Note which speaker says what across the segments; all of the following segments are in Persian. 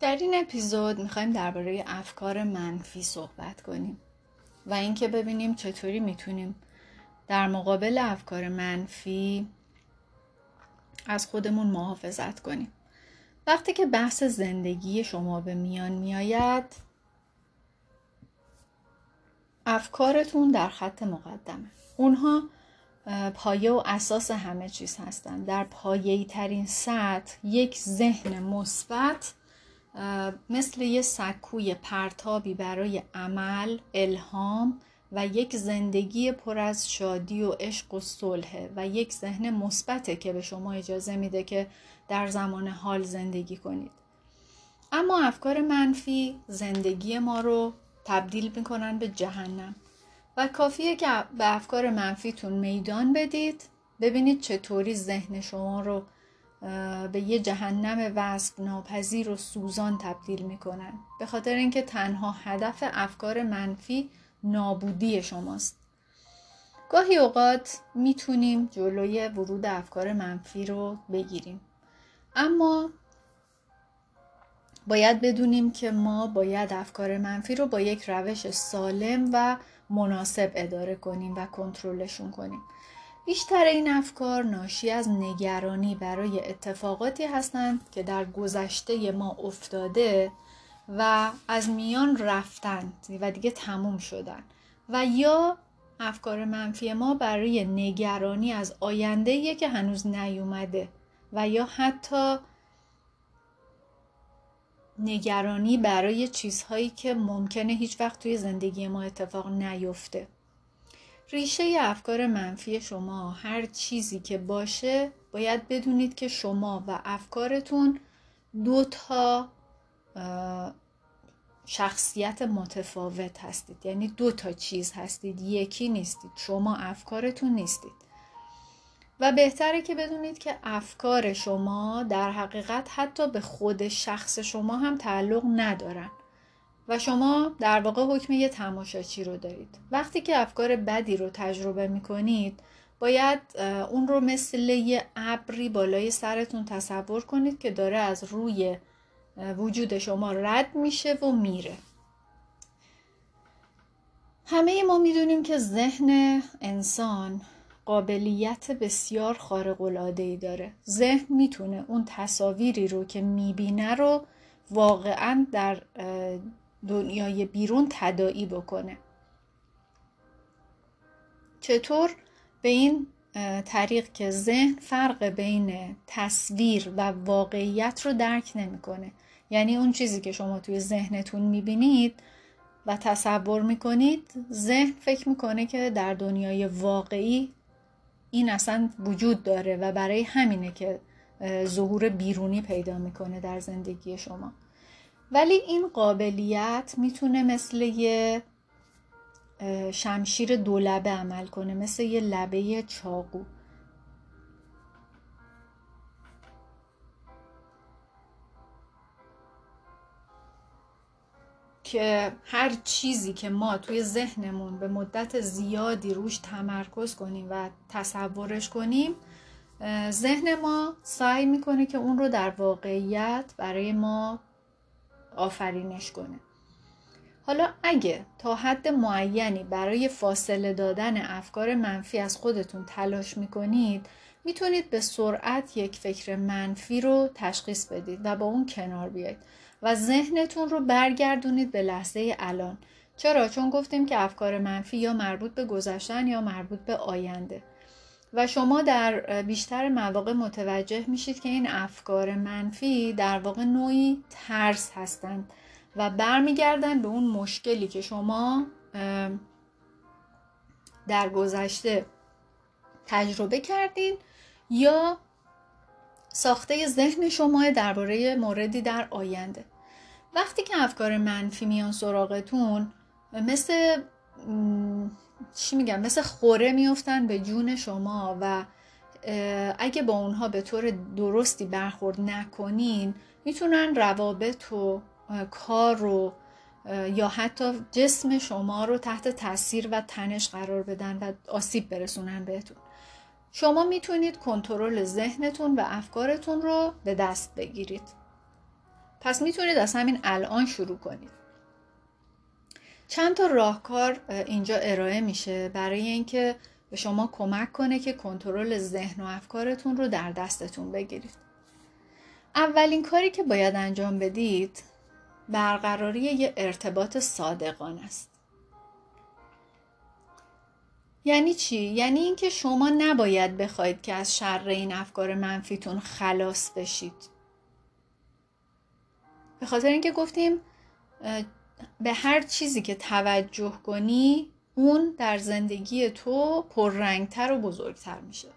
Speaker 1: در این اپیزود می‌خوایم درباره افکار منفی صحبت کنیم و اینکه ببینیم چطوری می‌تونیم در مقابل افکار منفی از خودمون محافظت کنیم. وقتی که بحث زندگی شما به میان میآید افکارتون در خط مقدمه. اونها پایه و اساس همه چیز هستند در پایه‌ای ترین سطح یک ذهن مثبت مثل یه سکوی پرتابی برای عمل، الهام و یک زندگی پر از شادی و عشق و صلح و یک ذهن مثبته که به شما اجازه میده که در زمان حال زندگی کنید. اما افکار منفی زندگی ما رو تبدیل می‌کنن به جهنم و کافیه که به افکار منفیتون میدان بدید ببینید چطوری ذهن شما رو به یه جهنم وصف ناپذیر و سوزان تبدیل می‌کنن. به خاطر اینکه تنها هدف افکار منفی نابودی شماست. گاهی اوقات می‌تونیم جلوی ورود افکار منفی رو بگیریم. اما باید بدونیم که ما باید افکار منفی رو با یک روش سالم و مناسب اداره کنیم و کنترلشون کنیم. بیشتر این افکار ناشی از نگرانی برای اتفاقاتی هستند که در گذشته ما افتاده و از میان رفتند و دیگه تموم شدن. و یا افکار منفی ما برای نگرانی از آینده که هنوز نیومده و یا حتی نگرانی برای چیزهایی که ممکنه هیچ وقت توی زندگی ما اتفاق نیفته. ریشه افکار منفی شما هر چیزی که باشه باید بدونید که شما و افکارتون دو تا شخصیت متفاوت هستید. یعنی دو تا چیز هستید. یکی نیستید. شما افکارتون نیستید. و بهتره که بدونید که افکار شما در حقیقت حتی به خود شخص شما هم تعلق ندارن. و شما در واقع حکم یه تماشاچی رو دارید. وقتی که افکار بدی رو تجربه می کنید باید اون رو مثل یه ابری بالای سرتون تصور کنید که داره از روی وجود شما رد میشه و میره. همه ما می‌دونیم که ذهن انسان قابلیت بسیار خارق ای داره. ذهن می‌تونه اون تصاویری رو که می‌بینه رو واقعا در دنیای بیرون تداعی بکنه. چطور؟ به این طریق که ذهن فرق بین تصویر و واقعیت رو درک نمی‌کنه. یعنی اون چیزی که شما توی ذهنتون می‌بینید و تصور می‌کنید ذهن فکر می‌کنه که در دنیای واقعی این اصلا وجود داره و برای همینه که ظهور بیرونی پیدا می‌کنه در زندگی شما. ولی این قابلیت می‌تونه مثل یه شمشیر دولبه عمل کنه مثل یه لبه چاقو. که هر چیزی که ما توی ذهنمون به مدت زیادی روش تمرکز کنیم و تصورش کنیم ذهن ما سعی می‌کنه که اون رو در واقعیت برای ما آفرینش کنه. حالا اگه تا حد معینی برای فاصله دادن افکار منفی از خودتون تلاش می‌کنید می‌تونید به سرعت یک فکر منفی رو تشخیص بدید و با اون کنار بیاید و ذهنتون رو برگردونید به لحظه الان. چرا؟ چون گفتیم که افکار منفی یا مربوط به گذشتن یا مربوط به آینده. و شما در بیشتر مواقع متوجه میشید که این افکار منفی در واقع نوعی ترس هستند و برمیگردن به اون مشکلی که شما در گذشته تجربه کردین یا ساخته ذهن شما درباره موردی در آینده. وقتی که افکار منفی میان سراغتون مثل چی میگم مثل خوره میفتن به جون شما و اگه با اونها به طور درستی برخورد نکنین می‌تونن روابط و کار رو یا حتی جسم شما رو تحت تاثیر و تنش قرار بدن و آسیب برسونن بهتون. شما می‌تونید کنترل ذهنتون و افکارتون رو به دست بگیرید. پس می‌تونید از همین الان شروع کنید. چند تا راهکار اینجا ارائه میشه برای اینکه به شما کمک کنه که کنترل ذهن و افکارتون رو در دستتون بگیرید. اولین کاری که باید انجام بدید برقراری یه ارتباط صادقان است. یعنی چی؟ یعنی اینکه شما نباید بخواید که از شر این افکار منفیتون خلاص بشید. به خاطر اینکه گفتیم به هر چیزی که توجه کنی اون در زندگی تو پررنگتر و بزرگتر میشه.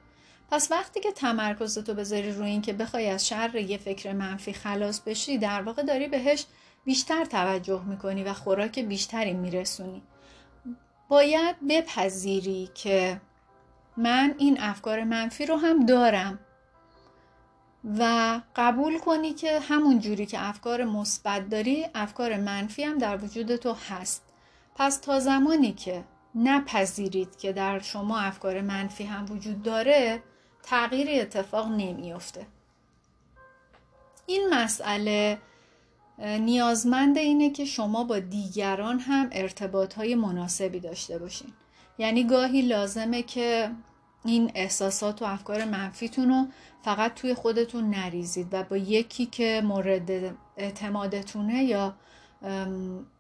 Speaker 1: پس وقتی که تمرکز تو بذاری روی این که بخوای از شر یه فکر منفی خلاص بشی در واقع داری بهش بیشتر توجه می‌کنی و خوراک بیشتری میرسونی. باید بپذیری که من این افکار منفی رو هم دارم. و قبول کنی که همون جوری که افکار مثبت داری افکار منفی هم در وجود تو هست. پس تا زمانی که نپذیرید که در شما افکار منفی هم وجود داره تغییری اتفاق نمیافته. این مسئله نیازمند اینه که شما با دیگران هم ارتباط های مناسبی داشته باشین. یعنی گاهی لازمه که این احساسات و افکار منفیتون رو فقط توی خودتون نریزید و با یکی که مورد اعتمادتونه یا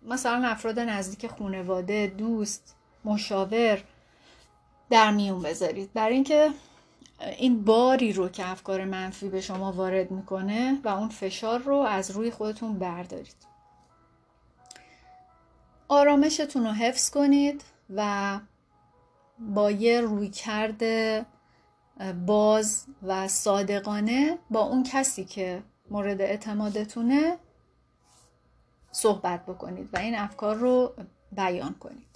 Speaker 1: مثلا افراد نزدیک خانواده دوست مشاور در میون بذارید. برای اینکه این باری رو که افکار منفی به شما وارد می‌کنه و اون فشار رو از روی خودتون بردارید. آرامشتون رو حفظ کنید و با یه روی کرده باز و صادقانه با اون کسی که مورد اعتمادتونه صحبت بکنید و این افکار رو بیان کنید.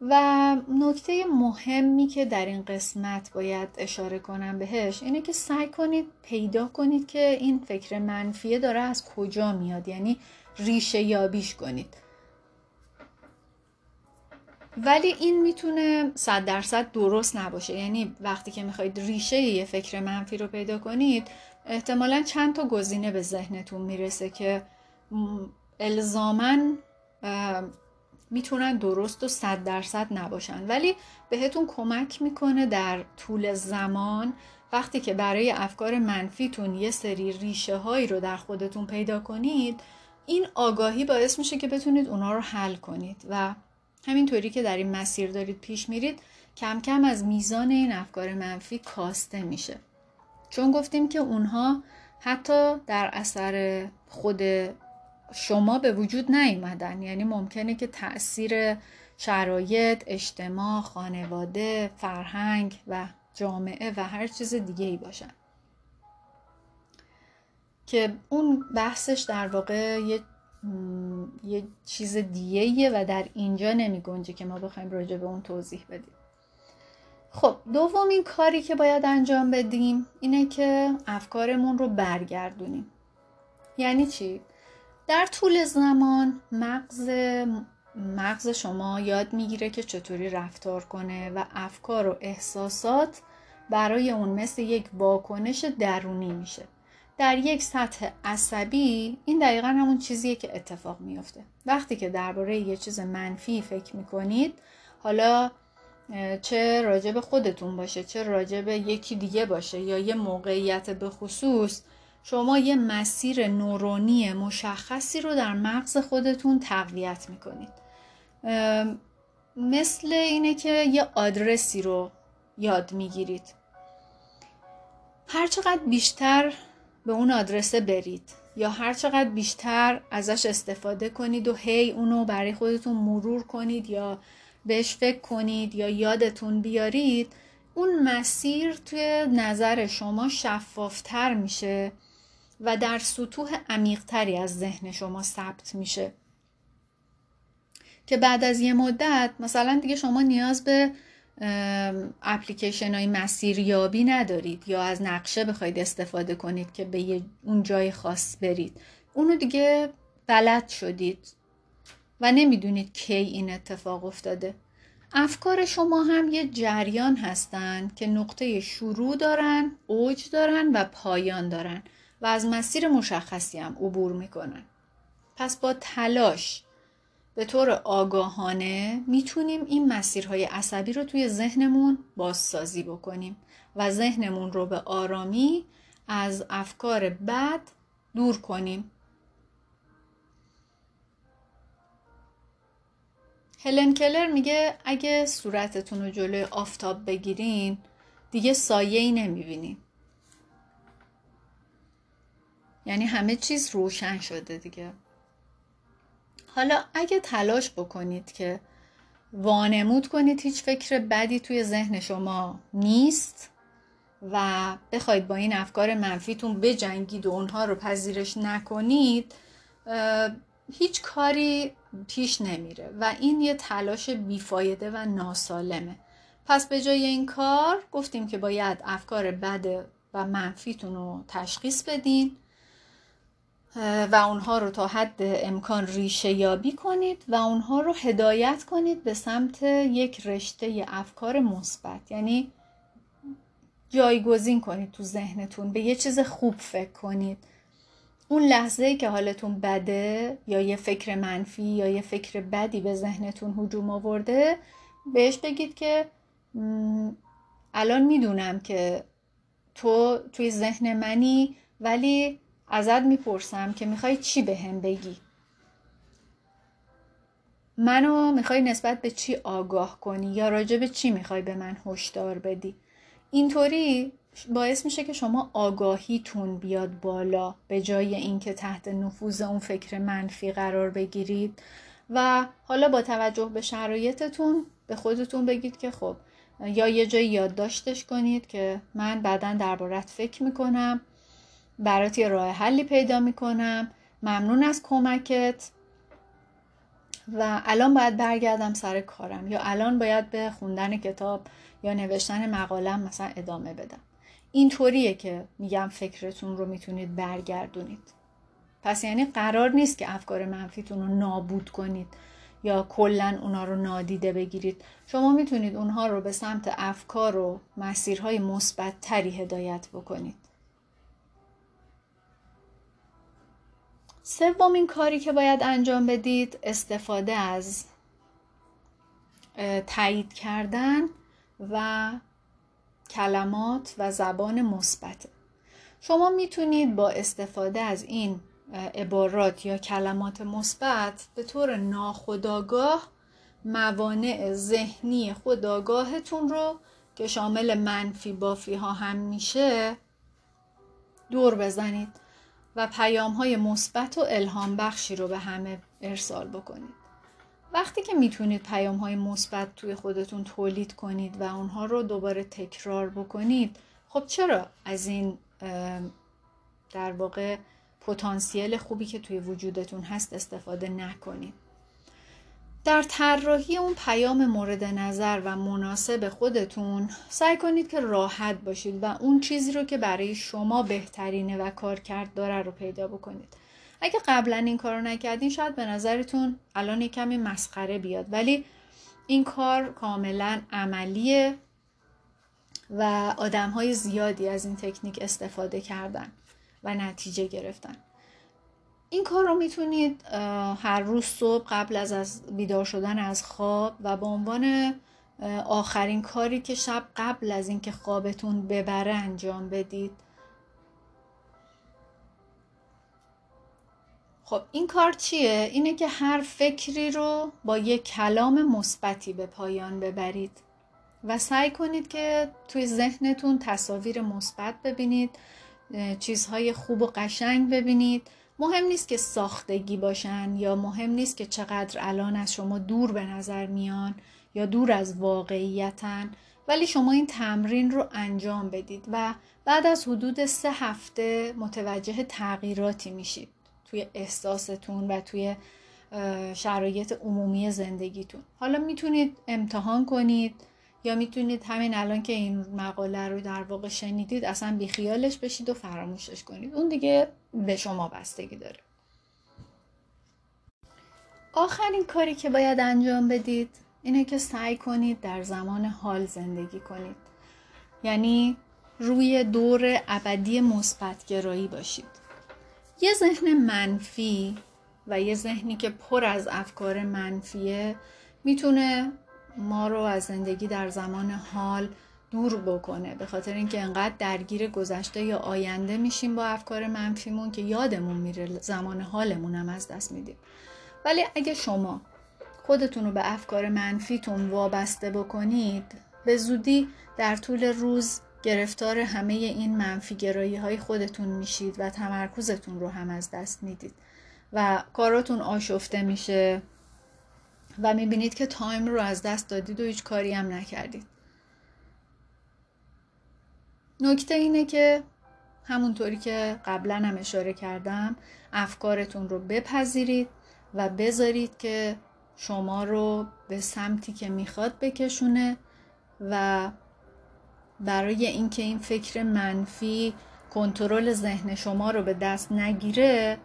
Speaker 1: و نکته مهمی که در این قسمت باید اشاره کنم بهش اینه که سعی کنید پیدا کنید که این فکر منفیه داره از کجا میاد یعنی ریشه یابیش کنید. ولی این می‌تونه صد درصد درست نباشه. یعنی وقتی که می‌خواید ریشه یه فکر منفی رو پیدا کنید احتمالا چند تا گزینه به ذهنتون می‌رسه که الزامن می‌تونن درست و صد درصد نباشن. ولی بهتون کمک می‌کنه در طول زمان وقتی که برای افکار منفیتون یه سری ریشه هایی رو در خودتون پیدا کنید این آگاهی باعث میشه که بتونید اونا رو حل کنید و همینطوری که در این مسیر دارید پیش میرید کم کم از میزان این افکار منفی کاسته میشه. چون گفتیم که اونها حتی در اثر خود شما به وجود نیومدن. یعنی ممکنه که تاثیر شرایط، اجتماع، خانواده، فرهنگ و جامعه و هر چیز دیگه ای باشن. که اون بحثش در واقع یه, یه چیز دیگه و در اینجا نمی گنجه که ما بخوایم راجع به اون توضیح بدیم. خب دومین کاری که باید انجام بدیم اینه که افکارمون رو برگردونیم. یعنی چی؟ در طول زمان مغز مغز شما یاد می‌گیره که چطوری رفتار کنه و افکار و احساسات برای اون مثل یک واکنش درونی میشه. در یک سطح عصبی این دقیقا همون چیزیه که اتفاق میافته. وقتی که درباره یه چیز منفی فکر می‌کنید حالا چه راجب خودتون باشه چه راجب یکی دیگه باشه یا یه موقعیت به خصوص شما یه مسیر نورونی مشخصی رو در مغز خودتون تقویت می‌کنید. مثل اینه که یه آدرسی رو یاد می‌گیرید. هرچقدر بیشتر به اون آدرسه برید. یا هرچقدر بیشتر ازش استفاده کنید و هی اونو برای خودتون مرور کنید یا بهش فکر کنید یا یادتون بیارید اون مسیر توی نظر شما شفافتر میشه و در سطوح عمیقتری از ذهن شما ثبت میشه. که بعد از یه مدت مثلا دیگه شما نیاز به اپلیکیشن های مسیریابی ندارید یا از نقشه بخواید استفاده کنید که به اون جای خاص برید. اونو دیگه بلد شدید و نمی‌دونید کی این اتفاق افتاده. افکار شما هم یه جریان هستن که نقطه شروع دارن، اوج دارن و پایان دارن و از مسیر مشخصی هم عبور می‌کنن. پس با تلاش به طور آگاهانه می‌تونیم این مسیرهای عصبی رو توی ذهنمون بازسازی بکنیم و ذهنمون رو به آرامی از افکار بد دور کنیم. هلن کلر میگه اگه صورتتون رو جلوی آفتاب بگیرین دیگه سایه ای نمی‌بینین. یعنی همه چیز روشن شده دیگه. حالا اگه تلاش بکنید که وانمود کنید هیچ فکر بدی توی ذهن شما نیست و بخواید با این افکار منفیتون بجنگید و اونها رو پذیرش نکنید هیچ کاری پیش نمیره و این یه تلاش بیفایده و ناسالمه. پس به جای این کار گفتیم که باید افکار بد و منفیتون رو تشخیص بدین. و اونها رو تا حد امکان ریشه یابی کنید و اونها رو هدایت کنید به سمت یک رشته افکار مثبت. یعنی جایگزین کنید تو ذهنتون به یه چیز خوب فکر کنید. اون لحظه که حالتون بده یا یه فکر منفی یا یه فکر بدی به ذهنتون هجوم آورده بهش بگید که الان می‌دونم که تو توی ذهن منی ولی ازت می‌پرسم که می‌خوای چی به هم بگی؟ منو می‌خوای نسبت به چی آگاه کنی یا راجع به چی می‌خوای به من هشدار بدی؟ اینطوری باعث میشه که شما آگاهیتون بیاد بالا به جای اینکه تحت نفوذ اون فکر منفی قرار بگیرید و حالا با توجه به شرایطتون به خودتون بگید که خب یا یه جایی یادداشتش کنید که من بعدا دربارت فکر می‌کنم برات یه راه حلی پیدا می‌کنم. ممنون از کمکت. و الان باید برگردم سر کارم. یا الان باید به خوندن کتاب یا نوشتن مقالم مثلا ادامه بدم. اینطوریه که میگم فکرتون رو می‌تونید برگردونید. پس یعنی قرار نیست که افکار منفیتون رو نابود کنید یا کلا اونا رو نادیده بگیرید. شما می‌تونید اونها رو به سمت افکار و مسیرهای مثبت تری هدایت بکنید. سومین کاری که باید انجام بدید استفاده از تایید کردن و کلمات و زبان مثبت. شما می‌تونید با استفاده از این عبارات یا کلمات مثبت به طور ناخودآگاه موانع ذهنی خودآگاهتون رو که شامل منفی بافی ها هم میشه دور بزنید. و پیام های مثبت و الهام بخشی رو به همه ارسال بکنید. وقتی که می‌تونید پیام های مثبت توی خودتون تولید کنید و اونها رو دوباره تکرار بکنید خب چرا از این در واقع پتانسیل خوبی که توی وجودتون هست استفاده نکنید؟ در طراحی اون پیام مورد نظر و مناسب خودتون سعی کنید که راحت باشید و اون چیزی رو که برای شما بهترینه و کار کرد داره رو پیدا بکنید. اگه قبلا این کار رو نکردین شاید به نظرتون الان یه کمی مسخره بیاد ولی این کار کاملا عملیه و آدم های زیادی از این تکنیک استفاده کردن و نتیجه گرفتن. این کار رو می‌تونید هر روز صبح قبل از, از بیدار شدن از خواب و به عنوان آخرین کاری که شب قبل از اینکه خوابتون ببره انجام بدید خب این کار چیه؟ اینه که هر فکری رو با یک کلام مثبتی به پایان ببرید و سعی کنید که توی ذهنتون تصاویر مثبت ببینید چیزهای خوب و قشنگ ببینید مهم نیست که ساختگی باشن یا مهم نیست که چقدر الان از شما دور به نظر میان یا دور از واقعیتن ولی شما این تمرین رو انجام بدید و بعد از حدود سه هفته متوجه تغییراتی میشید توی احساستون و توی شرایط عمومی زندگیتون. حالا می‌تونید امتحان کنید یا می‌تونید همین الان که این مقاله رو در واقع شنیدید اصلا بیخیالش بشید و فراموشش کنید. اون دیگه به شما بستگی داره. آخرین کاری که باید انجام بدید اینه که سعی کنید در زمان حال زندگی کنید. یعنی روی دور ابدی مثبتگرایی باشید. یه ذهن منفی و یه ذهنی که پر از افکار منفیه می‌تونه ما رو از زندگی در زمان حال دور بکنه. به خاطر اینکه انقدر درگیر گذشته یا آینده میشیم با افکار منفیمون که یادمون میره زمان حالمون هم از دست میدیم. ولی اگه شما خودتون رو به افکار منفیتون وابسته بکنید به زودی در طول روز گرفتار همه این منفی گرایی های خودتون میشید و تمرکزتون رو هم از دست می‌دید و کاراتون آشفته میشه. و می‌بینید که تایم رو از دست دادید و هیچ کاری هم نکردید. نکته اینه که همونطوری که قبلا هم اشاره کردم افکارتون رو بپذیرید و بذارید که شما رو به سمتی که می‌خواد بکشونه و برای اینکه این فکر منفی کنترل ذهن شما رو به دست نگیره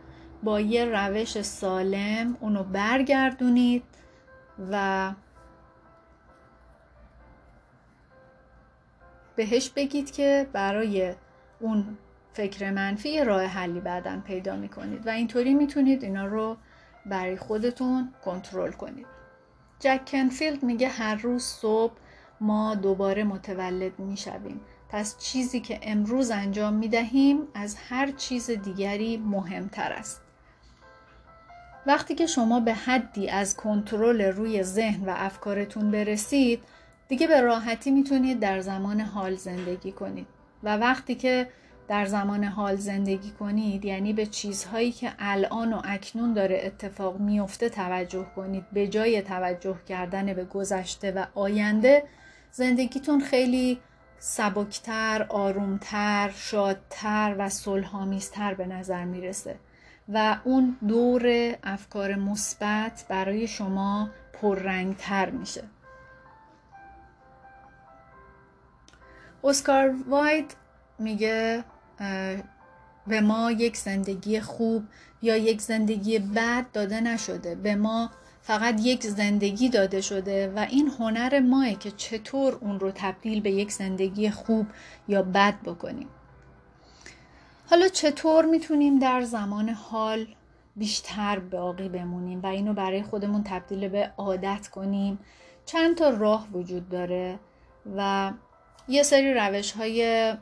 Speaker 1: با یه روش سالم اونو برگردونید و بهش بگید که برای اون فکر منفی راه حلی بعدا پیدا می‌کنید. و اینطوری می‌تونید اینا رو برای خودتون کنترل کنید. جک کنفیلد میگه هر روز صبح ما دوباره متولد می‌شویم. پس چیزی که امروز انجام می‌دهیم از هر چیز دیگری مهمتر است. وقتی که شما به حدی از کنترل روی ذهن و افکارتون برسید دیگه به راحتی می‌تونید در زمان حال زندگی کنید. و وقتی که در زمان حال زندگی کنید یعنی به چیزهایی که الان و اکنون داره اتفاق میفته توجه کنید. به جای توجه کردن به گذشته و آینده زندگیتون خیلی سبکتر، آرومتر، شادتر و صلحآمیزتر به نظر می‌رسه. و اون دور افکار مثبت برای شما پررنگتر میشه. اسکار واید میگه به ما یک زندگی خوب یا یک زندگی بد داده نشده. به ما فقط یک زندگی داده شده و این هنر ماه که چطور اون رو تبدیل به یک زندگی خوب یا بد بکنیم. حالا چطور می‌تونیم در زمان حال بیشتر باقی بمونیم و اینو برای خودمون تبدیل به عادت کنیم؟ چند تا راه وجود داره و یه سری روش های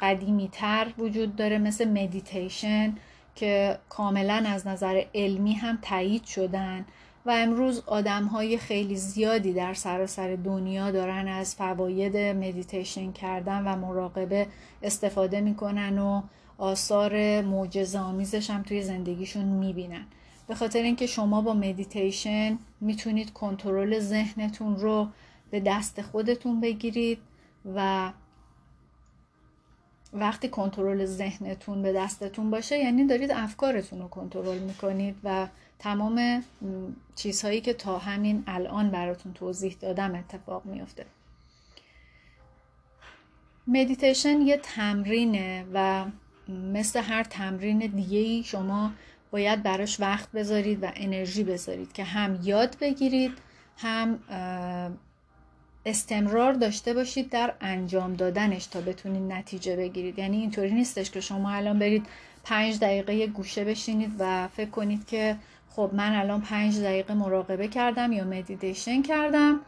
Speaker 1: قدیمی تر وجود داره مثل مدیتیشن که کاملا از نظر علمی هم تایید شدن. و امروز آدم های خیلی زیادی در سراسر دنیا دارن از فواید مدیتیشن کردن و مراقبه استفاده می‌کنن و آثار معجزه آمیزش هم توی زندگیشون می‌بینن. به خاطر اینکه شما با مدیتیشن می‌تونید کنترل ذهنتون رو به دست خودتون بگیرید و وقتی کنترل ذهنتون به دستتون باشه یعنی دارید افکارتون رو کنترل می‌کنید و تمام چیزهایی که تا همین الان براتون توضیح دادم اتفاق میفته مدیتیشن یه تمرینه و مثل هر تمرین دیگه شما باید براش وقت بذارید و انرژی بذارید که هم یاد بگیرید هم استمرار داشته باشید در انجام دادنش تا بتونید نتیجه بگیرید. یعنی اینطوری نیستش که شما الان برید پنج دقیقه گوشه بشینید و فکر کنید که خب من الان پنج دقیقه مراقبه کردم یا مدیتیشن کردم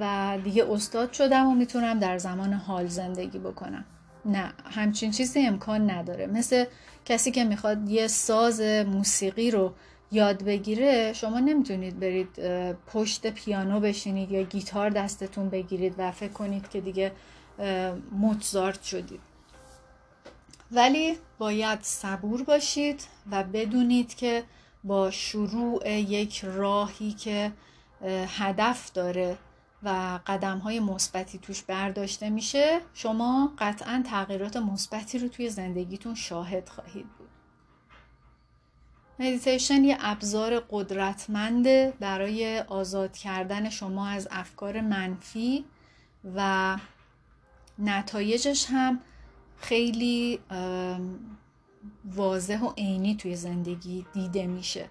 Speaker 1: و دیگه استاد شدم و می‌تونم در زمان حال زندگی بکنم. نه همچین چیزی امکان نداره. مثل کسی که می‌خواد یه ساز موسیقی رو یاد بگیره شما نمی‌تونید برید پشت پیانو بشینید یا گیتار دستتون بگیرید و فکر کنید که دیگه موتزارت شدید. ولی باید صبور باشید و بدونید که با شروع یک راهی که هدف داره و قدم های مثبتی توش برداشته میشه شما قطعا تغییرات مثبتی رو توی زندگیتون شاهد خواهید بود. مدیتیشن یه ابزار قدرتمنده برای آزاد کردن شما از افکار منفی و نتایجش هم خیلی واضح و عینی توی زندگی دیده میشه.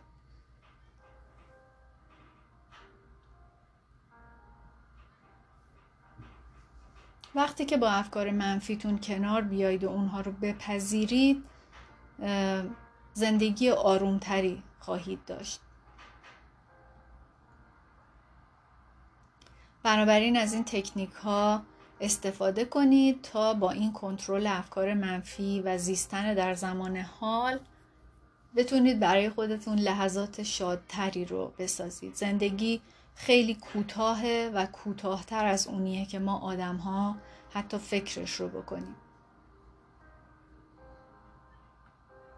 Speaker 1: وقتی که با افکار منفیتون کنار بیایید و اونها رو بپذیرید زندگی آرومتری خواهید داشت. بنابراین از این تکنیک ها استفاده کنید تا با این کنترل افکار منفی و زیستن در زمان حال بتونید برای خودتون لحظات شادتری رو بسازید. زندگی خیلی کوتاهه و کوتاهتر از اونیه که ما آدم ها حتی فکرش رو بکنیم.